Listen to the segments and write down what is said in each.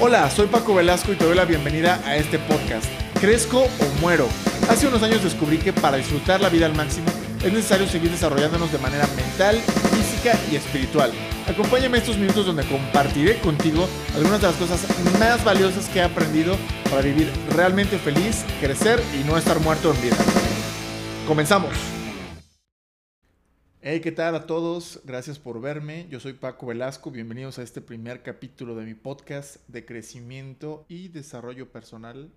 Hola, soy Paco Velasco y te doy la bienvenida a este podcast. ¿Crezco o muero? Hace unos años descubrí que para disfrutar la vida al máximo es necesario seguir desarrollándonos de manera mental, física y espiritual. Acompáñame estos minutos donde compartiré contigo algunas de las cosas más valiosas que he aprendido para vivir realmente feliz, crecer y no estar muerto en vida. Comenzamos. Hey, ¿qué tal a todos? Gracias por verme. Yo soy Paco Velasco. Bienvenidos a este primer capítulo de mi podcast de crecimiento y desarrollo personal.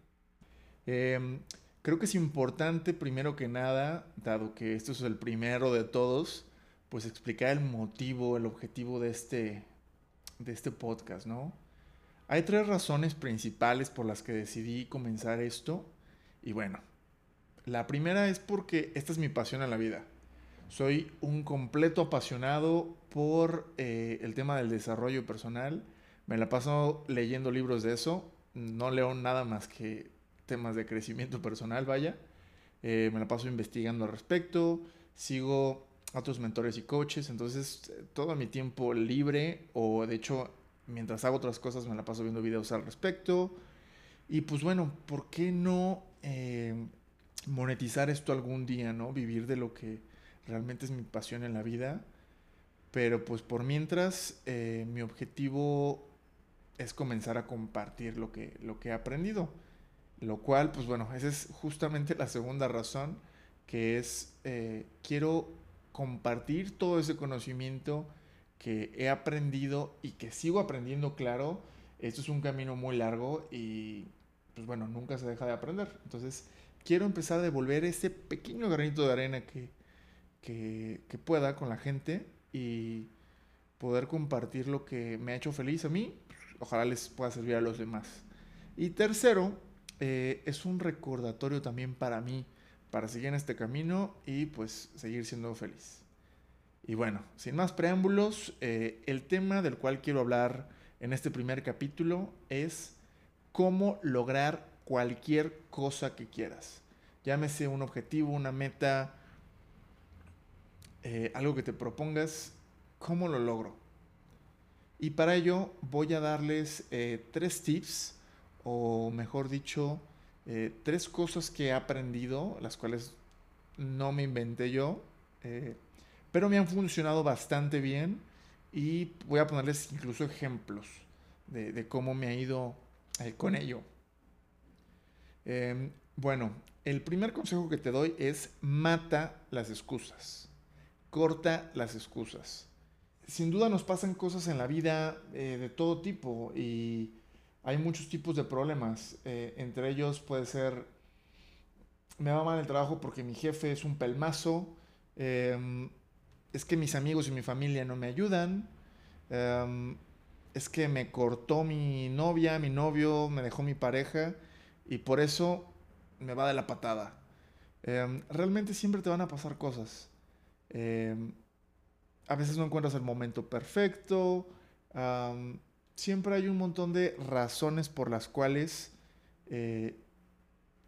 Eh, creo que es importante, primero que nada, dado que esto es el primero de todos, pues explicar el motivo, el objetivo de este, de este podcast, ¿no? Hay tres razones principales por las que decidí comenzar esto. Y bueno, la primera es porque esta es mi pasión en la vida. Soy un completo apasionado por eh, el tema del desarrollo personal. Me la paso leyendo libros de eso. No leo nada más que temas de crecimiento personal, vaya. Eh, me la paso investigando al respecto. Sigo a otros mentores y coaches. Entonces, todo mi tiempo libre, o de hecho, mientras hago otras cosas, me la paso viendo videos al respecto. Y pues bueno, ¿por qué no eh, monetizar esto algún día, no? Vivir de lo que realmente es mi pasión en la vida. Pero pues por mientras, eh, mi objetivo es comenzar a compartir lo que, lo que he aprendido. Lo cual, pues bueno, esa es justamente la segunda razón, que es, eh, quiero compartir todo ese conocimiento que he aprendido y que sigo aprendiendo, claro. Esto es un camino muy largo y, pues bueno, nunca se deja de aprender. Entonces, quiero empezar a devolver ese pequeño granito de arena que, que, pueda con la gente y poder compartir lo que me ha hecho feliz a mí. Ojalá les pueda servir a los demás. Y tercero, eh, es un recordatorio también para mí, para seguir en este camino y pues seguir siendo feliz. Y bueno, sin más preámbulos, eh, el tema del cual quiero hablar en este primer capítulo es cómo lograr cualquier cosa que quieras. Llámese un objetivo, una meta, eh, algo que te propongas, ¿cómo lo logro? Y para ello voy a darles eh, tres tips, o mejor dicho, eh, tres cosas que he aprendido, las cuales no me inventé yo, pero me han funcionado bastante bien y voy a ponerles incluso ejemplos de, de cómo me ha ido con ello. Em, bueno, el primer consejo que te doy es mata las excusas corta las excusas. Sin duda nos pasan cosas en la vida eh, de todo tipo y hay muchos tipos de problemas. Eh, entre ellos puede ser, me va mal el trabajo porque mi jefe es un pelmazo, eh, es que mis amigos y mi familia no me ayudan, eh, es que me cortó mi novia, mi novio, me dejó mi pareja y por eso me va de la patada. Em, realmente siempre te van a pasar cosas. Eh, a veces no encuentras el momento perfecto. Siempre hay un montón de razones por las cuales eh,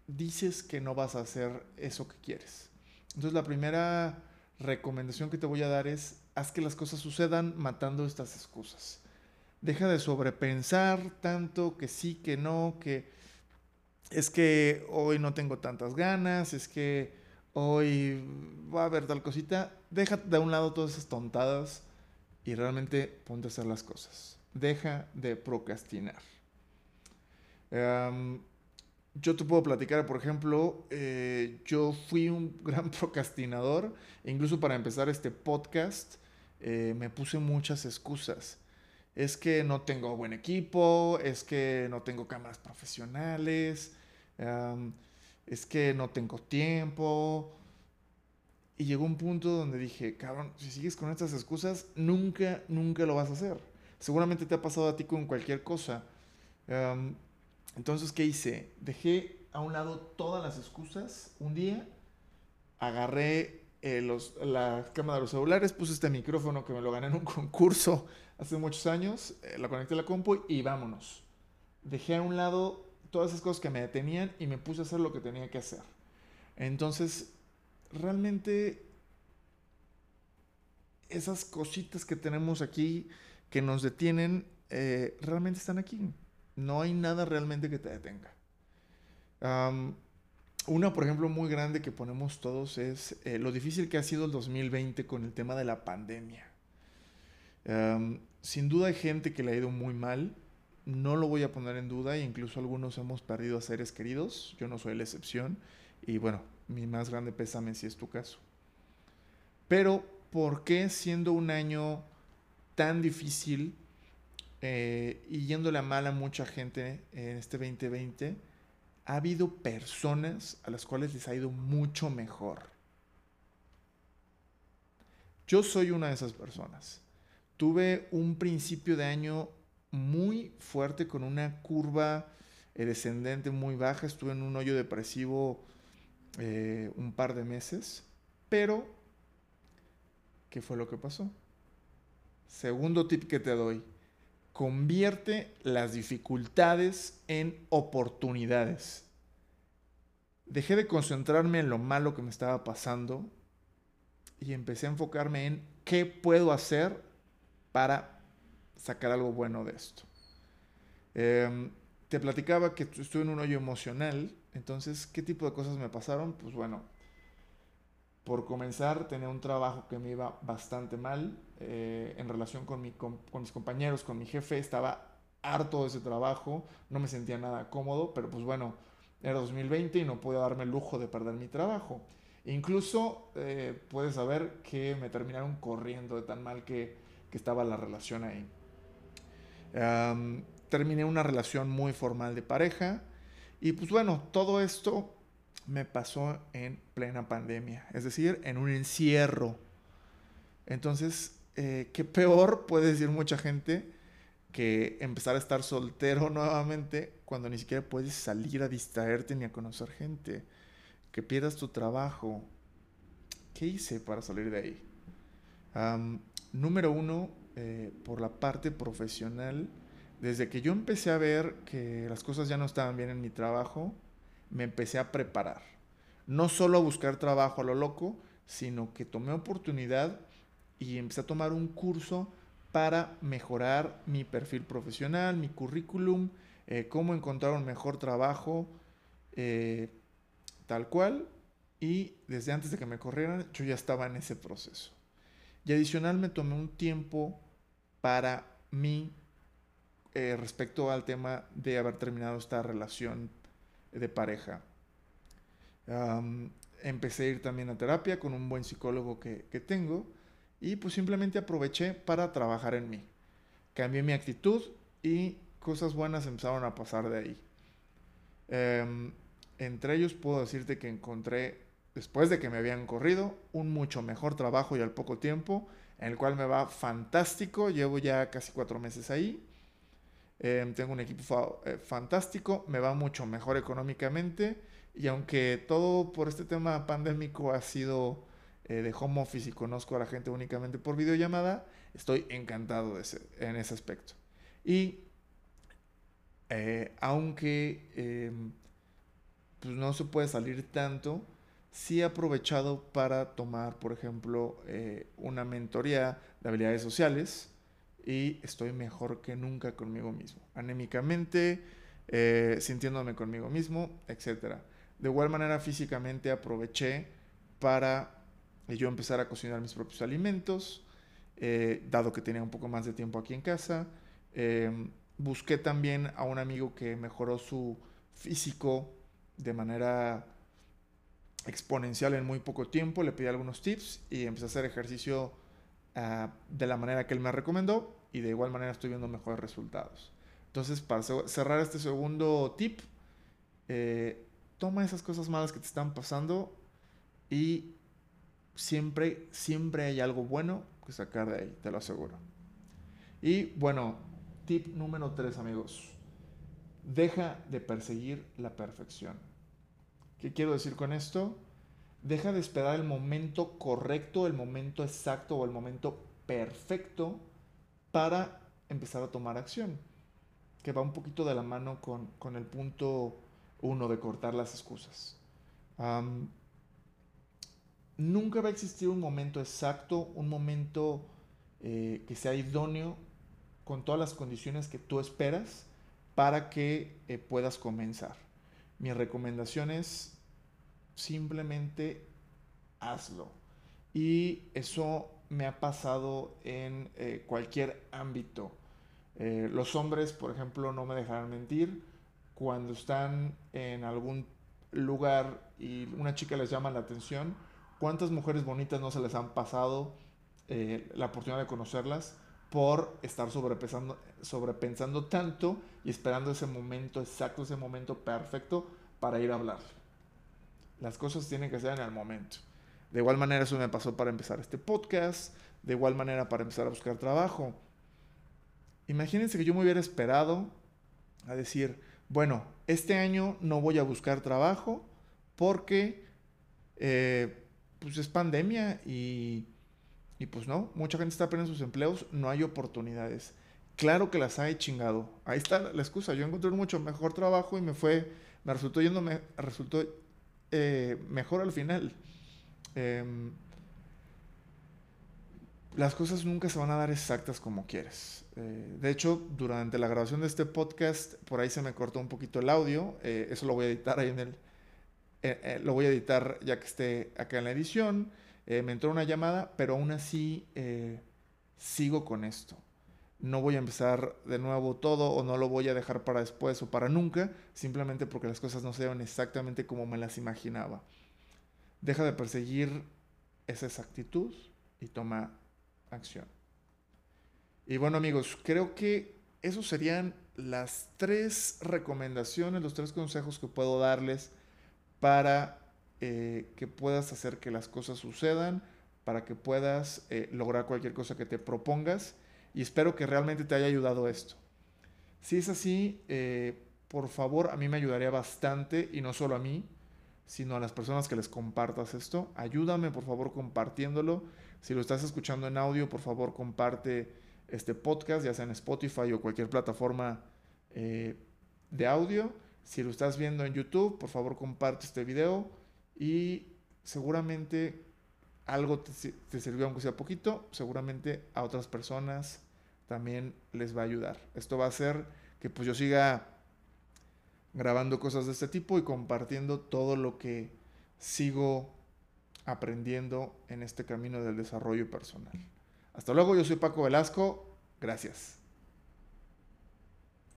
dices que no vas a hacer eso que quieres. Entonces la primera recomendación que te voy a dar es haz que las cosas sucedan matando estas excusas. Deja de sobrepensar tanto que sí, que no, que es que hoy no tengo tantas ganas, es que hoy va a haber tal cosita, deja de un lado todas esas tontadas y realmente ponte a hacer las cosas. Deja de procrastinar. Yo te puedo platicar, por ejemplo, eh, yo fui un gran procrastinador, e incluso para empezar este podcast eh, me puse muchas excusas. Es que no tengo buen equipo, es que no tengo cámaras profesionales, es que no tengo tiempo. Y llegó un punto donde dije, cabrón, si sigues con estas excusas, nunca, nunca lo vas a hacer. Seguramente te ha pasado a ti con cualquier cosa. Um, entonces, ¿qué hice? Dejé a un lado todas las excusas un día, agarré eh, los, la cámara de los celulares, puse este micrófono que me lo gané en un concurso hace muchos años, eh, la conecté a la compu y vámonos. Dejé a un lado todas esas cosas que me detenían y me puse a hacer lo que tenía que hacer. Entonces, realmente esas cositas que tenemos aquí que nos detienen, eh, realmente están aquí. No hay nada realmente que te detenga. una, por ejemplo, muy grande que ponemos todos es eh, lo difícil que ha sido el 2020 con el tema de la pandemia. sin duda hay gente que le ha ido muy mal. No lo voy a poner en duda. Incluso algunos hemos perdido a seres queridos. Yo no soy la excepción. Y bueno, mi más grande pésame si es tu caso. Pero, ¿por qué siendo un año tan difícil eh, y yéndole a mal a mucha gente en este 2020, ha habido personas a las cuales les ha ido mucho mejor? Yo soy una de esas personas. Tuve un principio de año muy fuerte con una curva eh, descendente muy baja. Estuve en un hoyo depresivo eh, un par de meses, pero ¿qué fue lo que pasó? Segundo tip que te doy, convierte las dificultades en oportunidades. Dejé de concentrarme en lo malo que me estaba pasando y empecé a enfocarme en qué puedo hacer para sacar algo bueno de esto. Em, te platicaba que estuve en un hoyo emocional entonces, ¿qué tipo de cosas me pasaron? Pues bueno, por comenzar, tenía un trabajo que me iba bastante mal eh, en relación con, mis compañeros, con mi jefe. Estaba harto de ese trabajo, no me sentía nada cómodo, pero pues bueno, era 2020 y no podía darme el lujo de perder mi trabajo. Incluso eh, puedes saber que me terminaron corriendo de tan mal que, estaba la relación ahí. Terminé una relación muy formal de pareja y pues bueno, todo esto me pasó en plena pandemia, es decir, en un encierro. Entonces, eh, qué peor puede decir mucha gente que empezar a estar soltero nuevamente cuando ni siquiera puedes salir a distraerte ni a conocer gente, que pierdas tu trabajo. ¿Qué hice para salir de ahí? número uno, eh, por la parte profesional, desde que yo empecé a ver que las cosas ya no estaban bien en mi trabajo, me empecé a preparar. No solo a buscar trabajo a lo loco, sino que tomé oportunidad y empecé a tomar un curso para mejorar mi perfil profesional, mi currículum, eh, cómo encontrar un mejor trabajo, eh, tal cual. Y desde antes de que me corrieran, yo ya estaba en ese proceso. Y adicional me tomé un tiempo para mí eh, respecto al tema de haber terminado esta relación de pareja. empecé a ir también a terapia con un buen psicólogo que, tengo y pues simplemente aproveché para trabajar en mí. Cambié mi actitud y cosas buenas empezaron a pasar de ahí. Em, entre ellos puedo decirte que encontré, después de que me habían corrido, un mucho mejor trabajo y al poco tiempo, en el cual me va fantástico. Llevo ya casi cuatro meses ahí. Em, tengo un equipo eh, fantástico, me va mucho mejor económicamente y aunque todo por este tema pandémico ha sido eh, de home office y conozco a la gente únicamente por videollamada, estoy encantado en ese aspecto. Y eh, aunque em, pues no se puede salir tanto, sí he aprovechado para tomar, por ejemplo, una mentoría de habilidades sociales y estoy mejor que nunca conmigo mismo. Anémicamente, eh, sintiéndome conmigo mismo, etc. De igual manera, físicamente aproveché para yo empezar a cocinar mis propios alimentos, eh, dado que tenía un poco más de tiempo aquí en casa. Em, busqué también a un amigo que mejoró su físico de manera exponencial en muy poco tiempo. Le pedí algunos tips y empecé a hacer ejercicio Ah, de la manera que él me recomendó y de igual manera estoy viendo mejores resultados. Entonces, para cerrar este segundo tip, eh, toma esas cosas malas que te están pasando y siempre, siempre hay algo bueno que sacar de ahí, te lo aseguro. Y bueno, tip número tres, amigos. Deja de perseguir la perfección. ¿Qué quiero decir con esto? Deja de esperar el momento correcto, el momento exacto o el momento perfecto para empezar a tomar acción. Que va un poquito de la mano con, el punto uno de cortar las excusas. nunca va a existir un momento exacto, un momento eh, que sea idóneo con todas las condiciones que tú esperas para que eh, puedas comenzar. Mi recomendación es simplemente hazlo. Y eso me ha pasado en eh, cualquier ámbito. Eh, los hombres, por ejemplo, no me dejarán mentir, cuando están en algún lugar y una chica les llama la atención, ¿cuántas mujeres bonitas no se les han pasado eh, la oportunidad de conocerlas por estar sobrepensando, sobrepensando tanto y esperando ese momento exacto, ese momento perfecto para ir a hablar? Las cosas tienen que ser en el momento. De igual manera eso me pasó para empezar este podcast, de igual manera para empezar a buscar trabajo. Imagínense que yo me hubiera esperado a decir, bueno, este año no voy a buscar trabajo porque eh, pues es pandemia y, y pues no, mucha gente está perdiendo sus empleos, no hay oportunidades. Claro que las hay chingado. Ahí está la excusa. Yo encontré un mucho mejor trabajo y me fue, me resultó yendo, me resultó eh, mejor al final. Em, las cosas nunca se van a dar exactas como quieres. Eh, de hecho, durante la grabación de este podcast, por ahí se me cortó un poquito el audio. Eh, eso lo voy a editar ahí en el... Lo voy a editar ya que esté acá en la edición. me entró una llamada, pero aún así sigo con esto. No voy a empezar de nuevo todo o no lo voy a dejar para después o para nunca, simplemente porque las cosas no se dan exactamente como me las imaginaba. Deja de perseguir esa exactitud y toma acción. Y bueno amigos, creo que esos serían las tres recomendaciones, los tres consejos que puedo darles para eh, que puedas hacer que las cosas sucedan, para que puedas eh, lograr cualquier cosa que te propongas. Y espero que realmente te haya ayudado esto. Si es así, eh, por favor, a mí me ayudaría bastante, y no solo a mí, sino a las personas que les compartas esto. Ayúdame, por favor, compartiéndolo. Si lo estás escuchando en audio, por favor, comparte este podcast, ya sea en Spotify o cualquier plataforma eh, de audio. Si lo estás viendo en YouTube, por favor, comparte este video y seguramente algo te, sirvió, aunque sea poquito, seguramente a otras personas también les va a ayudar. Esto va a hacer que pues yo siga grabando cosas de este tipo y compartiendo todo lo que sigo aprendiendo en este camino del desarrollo personal. Hasta luego, yo soy Paco Velasco, gracias.